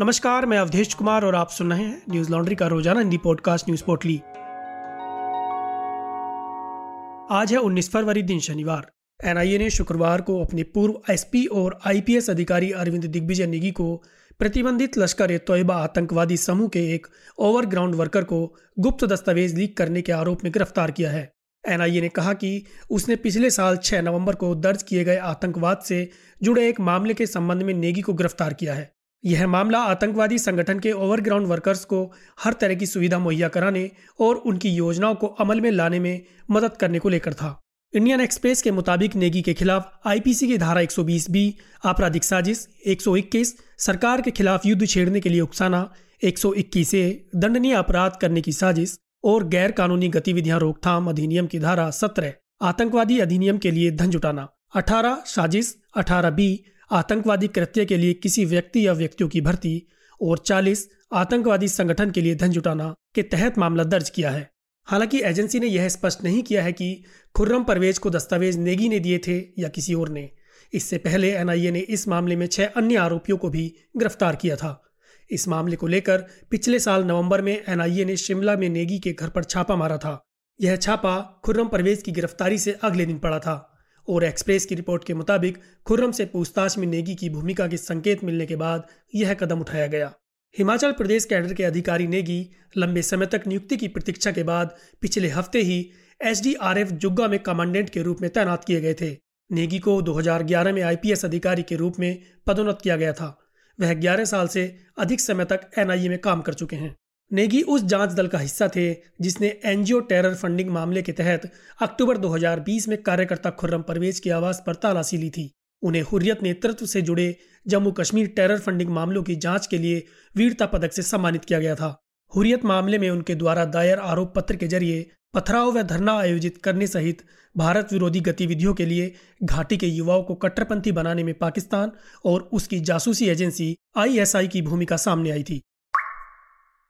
नमस्कार, मैं अवधेश कुमार और आप सुन रहे हैं न्यूज़ लॉन्ड्री का रोज़ाना हिंदी पॉडकास्ट न्यूज़ पोर्टली। आज है 19 फरवरी, दिन शनिवार। एनआईए ने शुक्रवार को अपने पूर्व एसपी और आईपीएस अधिकारी अरविंद दिग्विजय निगी को प्रतिबंधित लश्कर ए तोयबा आतंकवादी समूह के एक ओवरग्राउंड वर्कर को गुप्त दस्तावेज़ लीक करने के आरोप में गिरफ़्तार किया है। एनआईए ने कहा कि उसने पिछले साल 6 नवंबर को दर्ज किए गए आतंकवाद से जुड़े एक मामले के संबंध में नेगी को गिरफ़्तार किया है। यह मामला आतंकवादी संगठन के ओवरग्राउंड वर्कर्स को हर तरह की सुविधा मुहैया कराने और उनकी योजनाओं को अमल में लाने में मदद करने को लेकर था। इंडियन एक्सप्रेस के मुताबिक नेगी के खिलाफ आईपीसी की धारा 120 बी, आपराधिक साजिश 121 सरकार के खिलाफ युद्ध छेड़ने के लिए उकसाना 121 ए, दंडनीय अपराध करने की साजिश और गैर कानूनी गतिविधियाँ रोकथाम अधिनियम की धारा 17 आतंकवादी अधिनियम के लिए धन जुटाना। 18 साजिश 18 बी आतंकवादी कृत्य के लिए किसी व्यक्ति या व्यक्तियों की भर्ती और 40 आतंकवादी संगठन के लिए धन जुटाना के तहत मामला दर्ज किया है। हालाँकि एजेंसी ने यह स्पष्ट नहीं किया है कि खुर्रम परवेज को दस्तावेज़ नेगी ने दिए थे या किसी और ने। इससे पहले एनआईए ने इस मामले में छह अन्य आरोपियों को भी गिरफ़्तार किया था। इस मामले को लेकर पिछले साल नवंबर में एनआईए ने शिमला में नेगी के घर पर छापा मारा था। यह छापा खुर्रम परवेज की गिरफ्तारी से अगले दिन पड़ा था। और एक्सप्रेस की रिपोर्ट के मुताबिक खुर्रम से पूछताछ में नेगी की भूमिका के संकेत मिलने के बाद यह कदम उठाया गया। हिमाचल प्रदेश कैडर के अधिकारी नेगी लंबे समय तक नियुक्ति की प्रतीक्षा के बाद पिछले हफ़्ते ही एसडीआरएफ जुग्गा में कमांडेंट के रूप में तैनात किए गए थे। नेगी को 2011 में आईपीएस अधिकारी के रूप में पदोन्नत किया गया था। वह 11 साल से अधिक समय तक एनआईए में काम कर चुके हैं। नेगी उस जाँच दल का हिस्सा थे, जिसने एनजीओ टेरर फंडिंग मामले के तहत अक्टूबर 2020 में कार्यकर्ता खुर्रम परवेज की आवास पर तलाशी ली थी। उन्हें हुर्रियत नेतृत्व से जुड़े जम्मू कश्मीर टेरर फंडिंग मामलों की जाँच के लिए वीरता पदक से सम्मानित किया गया था। हुर्रियत मामले में उनके द्वारा दायर आरोप पत्र के ज़रिए पथराव व धरना आयोजित करने सहित भारत विरोधी गतिविधियों के लिए घाटी के युवाओं को कट्टरपंथी बनाने में पाकिस्तान और उसकी जासूसी एजेंसी आईएसआई की भूमिका सामने आई थी।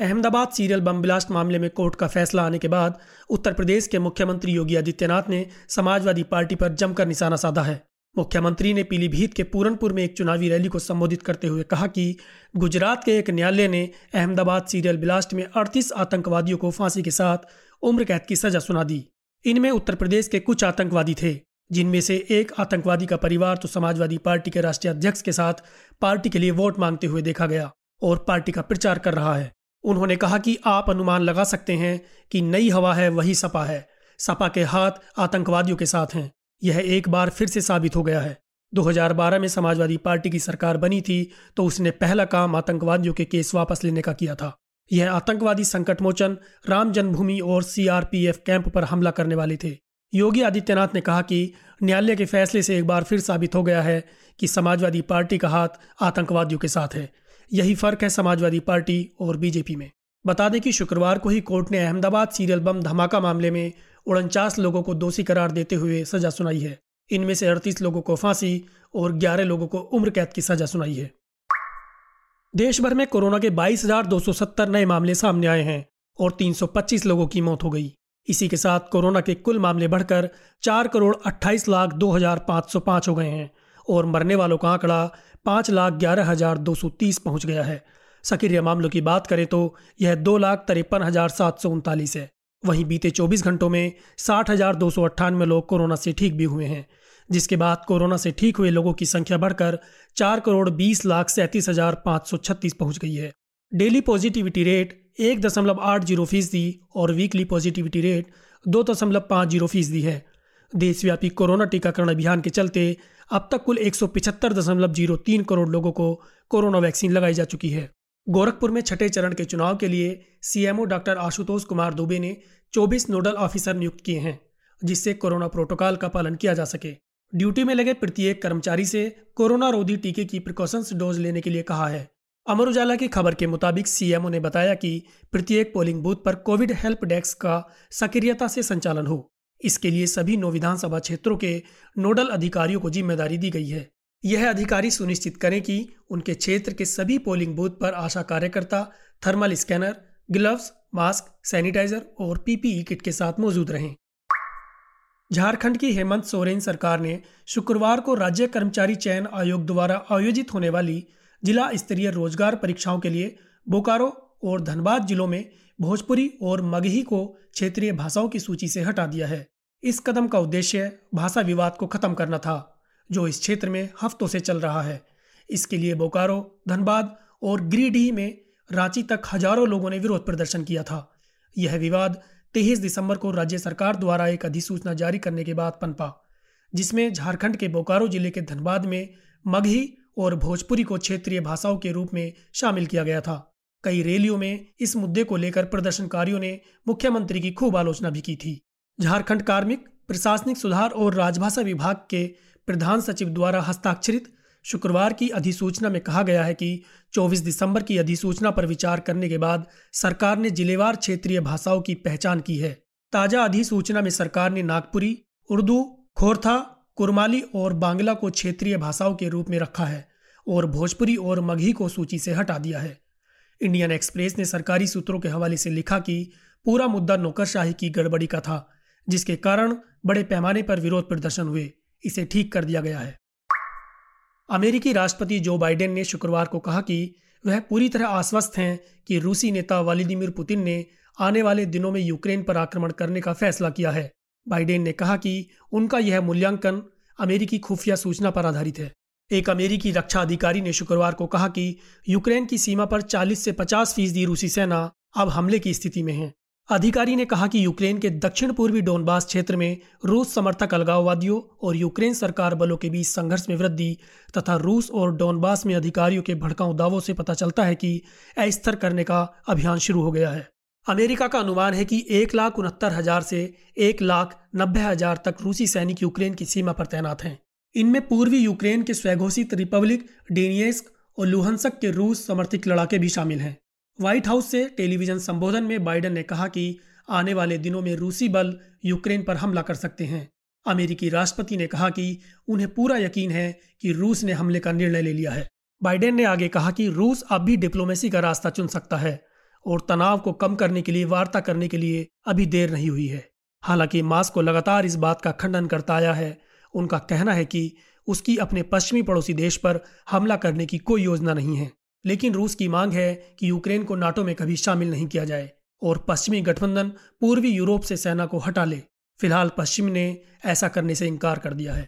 अहमदाबाद सीरियल बम ब्लास्ट मामले में कोर्ट का फैसला आने के बाद उत्तर प्रदेश के मुख्यमंत्री योगी आदित्यनाथ ने समाजवादी पार्टी पर जमकर निशाना साधा है। मुख्यमंत्री ने पीलीभीत के पूरनपुर में एक चुनावी रैली को संबोधित करते हुए कहा कि गुजरात के एक न्यायालय ने अहमदाबाद सीरियल ब्लास्ट में अड़तीस आतंकवादियों को फांसी के साथ उम्र कैद की सजा सुना दी। इनमें उत्तर प्रदेश के कुछ आतंकवादी थे, जिनमें से एक आतंकवादी का परिवार तो समाजवादी पार्टी के राष्ट्रीय अध्यक्ष के साथ पार्टी के लिए वोट मांगते हुए देखा गया और पार्टी का प्रचार कर रहा है। उन्होंने कहा कि आप अनुमान लगा सकते हैं कि नई हवा है, वही सपा है। सपा के हाथ आतंकवादियों के साथ हैं। यह एक बार फिर से साबित हो गया है। 2012 में समाजवादी पार्टी की सरकार बनी थी तो उसने पहला काम आतंकवादियों के केस वापस लेने का किया था। यह आतंकवादी संकट मोचन, राम जन्मभूमि और सीआरपीएफ कैंप पर हमला करने वाले थे। योगी आदित्यनाथ ने कहा कि न्यायालय के फैसले से एक बार फिर साबित हो गया है कि समाजवादी पार्टी का हाथ आतंकवादियों के साथ है। यही फ़र्क है समाजवादी पार्टी और बीजेपी में। बता दें कि शुक्रवार को ही कोर्ट ने अहमदाबाद सीरियल बम धमाका मामले में उनचास लोगों को दोषी करार देते हुए सजा सुनाई है। इनमें से अड़तीस लोगों को फांसी और ग्यारह लोगों को उम्र कैद की सजा सुनाई है। देश भर में कोरोना के 22,270 नए मामले सामने आए हैं और 325 लोगों की मौत हो गई। इसी के साथ कोरोना के कुल मामले बढ़कर चार करोड़ अट्ठाईस लाख दो हज़ार पाँच सौ पाँच हो गए हैं और मरने वालों का आंकड़ा पाँच लाख ग्यारह हज़ार दो सौ तीस पहुँच गया है। सक्रिय मामलों की बात करें तो यह दो लाख तिरपन हज़ार सात सौ उनतालीस है। वहीं बीते 24 घंटों में साठ हज़ार दो सौ अट्ठानवे लोग कोरोना से ठीक भी हुए हैं, जिसके बाद कोरोना से ठीक हुए लोगों की संख्या बढ़कर चार करोड़ बीस लाख सैंतीस हज़ार पाँच सौ छत्तीस पहुँच गई है। डेली पॉजिटिविटी रेट एक दशमलव आठ ज़ीरो फ़ीसदी और वीकली पॉजिटिविटी रेट दो दशमलव पाँच ज़ीरो फ़ीसदी है। देशव्यापी कोरोना टीकाकरण अभियान के चलते अब तक कुल एक करोड़ लोगों को कोरोना वैक्सीन लगाई जा चुकी है। गोरखपुर में छठे चरण के चुनाव के लिए सीएमओ डॉक्टर आशुतोष कुमार दुबे ने 24 नोडल ऑफिसर नियुक्त किए हैं, जिससे कोरोना प्रोटोकॉल का पालन किया जा सके। ड्यूटी में लगे प्रत्येक कर्मचारी से कोरोना रोधी टीके की प्रिकॉशंस डोज लेने के लिए कहा है। अमर उजाला की खबर के मुताबिक सीएमओ ने बताया कि प्रत्येक पोलिंग बूथ पर कोविड हेल्प डेस्क का सक्रियता से संचालन हो। इसके लिए सभी नौ विधानसभा क्षेत्रों के नोडल अधिकारियों को ज़िम्मेदारी दी गई है। यह अधिकारी सुनिश्चित करें कि उनके क्षेत्र के सभी पोलिंग बूथ पर आशा कार्यकर्ता, thermal scanner, gloves, mask, sanitiser और पीपीई किट के साथ मौजूद रहें। झारखंड की हेमंत सोरेन सरकार ने शुक्रवार को राज्य कर्मचारी चयन आयोग द्वारा आयोजित होने वाली जिला स्तरीय रोज़गार परीक्षाओं के लिए बोकारो और धनबाद जिलों में भोजपुरी और मगही को क्षेत्रीय भाषाओं की सूची से हटा दिया है। इस कदम का उद्देश्य भाषा विवाद को खत्म करना था, जो इस क्षेत्र में हफ्तों से चल रहा है। इसके लिए बोकारो, धनबाद और गिरिडीह में रांची तक हज़ारों लोगों ने विरोध प्रदर्शन किया था। यह विवाद तेईस दिसंबर को राज्य सरकार द्वारा एक अधिसूचना जारी करने के बाद पनपा, जिसमें झारखंड के बोकारो ज़िले के धनबाद में मगही और भोजपुरी को क्षेत्रीय भाषाओं के रूप में शामिल किया गया था। कई रैलियों में इस मुद्दे को लेकर प्रदर्शनकारियों ने मुख्यमंत्री की खूब आलोचना भी की थी। झारखंड कार्मिक, प्रशासनिक सुधार और राजभाषा विभाग के प्रधान सचिव द्वारा हस्ताक्षरित शुक्रवार की अधिसूचना में कहा गया है कि 24 दिसंबर की अधिसूचना पर विचार करने के बाद सरकार ने जिलेवार क्षेत्रीय भाषाओं की पहचान की है। ताज़ा अधिसूचना में सरकार ने नागपुरी, उर्दू, खोरथा, कुरमाली और बांग्ला को क्षेत्रीय भाषाओं के रूप में रखा है और भोजपुरी और मगही को सूची से हटा दिया है। इंडियन एक्सप्रेस ने सरकारी सूत्रों के हवाले से लिखा कि पूरा मुद्दा नौकरशाही की गड़बड़ी का था। जिसके कारण बड़े पैमाने पर विरोध प्रदर्शन हुए। इसे ठीक कर दिया गया है। अमेरिकी राष्ट्रपति जो बाइडेन ने शुक्रवार को कहा कि वह पूरी तरह आश्वस्त हैं कि रूसी नेता व्लादिमीर पुतिन ने आने वाले दिनों में यूक्रेन पर आक्रमण करने का फैसला किया है। बाइडेन ने कहा कि उनका यह मूल्यांकन अमेरिकी खुफिया सूचना पर आधारित है। एक अमेरिकी रक्षा अधिकारी ने शुक्रवार को कहा कि यूक्रेन की सीमा पर 40 से 50 फ़ीसदी रूसी सेना अब हमले की स्थिति में है। अधिकारी ने कहा कि यूक्रेन के दक्षिण पूर्वी डोनबास क्षेत्र में रूस समर्थक अलगाववादियों और यूक्रेन सरकार बलों के बीच संघर्ष में वृद्धि तथा रूस और डोनबास में अधिकारियों के भड़काऊ दावों से पता चलता है कि अस्थिर करने का अभियान शुरू हो गया है। अमेरिका का अनुमान है कि एक लाख उनहत्तर हज़ार से एक लाख नब्बे हज़ार तक रूसी सैनिक यूक्रेन की सीमा पर तैनात हैं। इनमें पूर्वी यूक्रेन के स्वघोषित रिपब्लिक डेनियस्क और लुहंसक के रूस समर्थित लड़ाके भी शामिल हैं। व्हाइट हाउस से टेलीविज़न संबोधन में बाइडन ने कहा कि आने वाले दिनों में रूसी बल यूक्रेन पर हमला कर सकते हैं। अमेरिकी राष्ट्रपति ने कहा कि उन्हें पूरा यकीन है कि रूस ने हमले का निर्णय ले लिया है। बाइडेन ने आगे कहा कि रूस अब भी डिप्लोमेसी का रास्ता चुन सकता है और तनाव को कम करने के लिए, वार्ता करने के लिए अभी देर नहीं हुई है। हालाँकि मास्को लगातार इस बात का खंडन करता आया है। उनका कहना है कि उसकी अपने पश्चिमी पड़ोसी देश पर हमला करने की कोई योजना नहीं है। लेकिन रूस की मांग है कि यूक्रेन को नाटो में कभी शामिल नहीं किया जाए और पश्चिमी गठबंधन पूर्वी यूरोप से सेना को हटा ले। फ़िलहाल पश्चिम ने ऐसा करने से इनकार कर दिया है।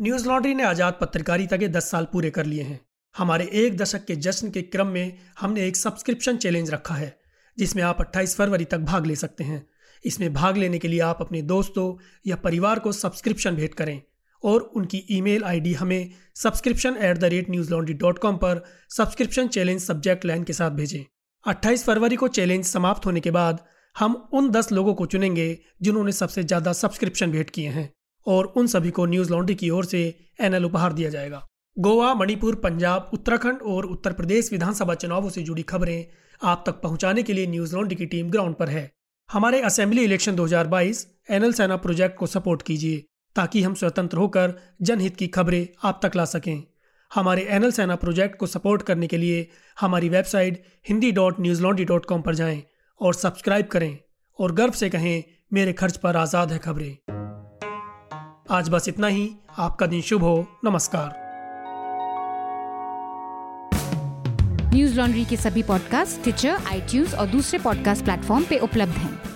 न्यूज़ लॉन्ड्री ने आज़ाद पत्रकारिता के दस साल पूरे कर लिए हैं। हमारे एक दशक के जश्न के क्रम में हमने एक सब्सक्रिप्शन चैलेंज रखा है, जिसमें आप 28 फरवरी तक भाग ले सकते हैं। इसमें भाग लेने के लिए आप अपने दोस्तों या परिवार को सब्सक्रिप्शन भेंट करें। और उनकी ईमेल आईडी हमें subscription at the rate Newslaundry dot com पर सब्सक्रिप्शन चैलेंज सब्जेक्ट लाइन के साथ भेजें। 28 फरवरी को चैलेंज समाप्त होने के बाद हम उन 10 लोगों को चुनेंगे जिन्होंने सबसे ज़्यादा सब्सक्रिप्शन भेंट किए हैं और उन सभी को न्यूज़ लॉन्ड्री की ओर से एनएल उपहार दिया जाएगा। गोवा, मणिपुर, पंजाब, उत्तराखंड और उत्तर प्रदेश विधानसभा चुनावों से जुड़ी खबरें आप तक पहुँचाने के लिए न्यूज़ लॉन्ड्री की टीम ग्राउंड पर है। हमारे assembly election 2022 NL Sena project को सपोर्ट कीजिए। ताकि हम स्वतंत्र होकर जनहित की खबरें आप तक ला सकें। हमारे एनएल सेना प्रोजेक्ट को सपोर्ट करने के लिए हमारी website Hindi dot Newslaundry dot com पर जाएँ और सब्सक्राइब करें और गर्व से कहें, मेरे खर्च पर आज़ाद है खबरें। आज बस इतना ही। आपका दिन शुभ हो। नमस्कार। न्यूज़ लॉन्ड्री के सभी पॉडकास्ट ट्विटर आईटीज और दूसरे पॉडकास्ट प्लेटफॉर्म पे उपलब्ध हैं।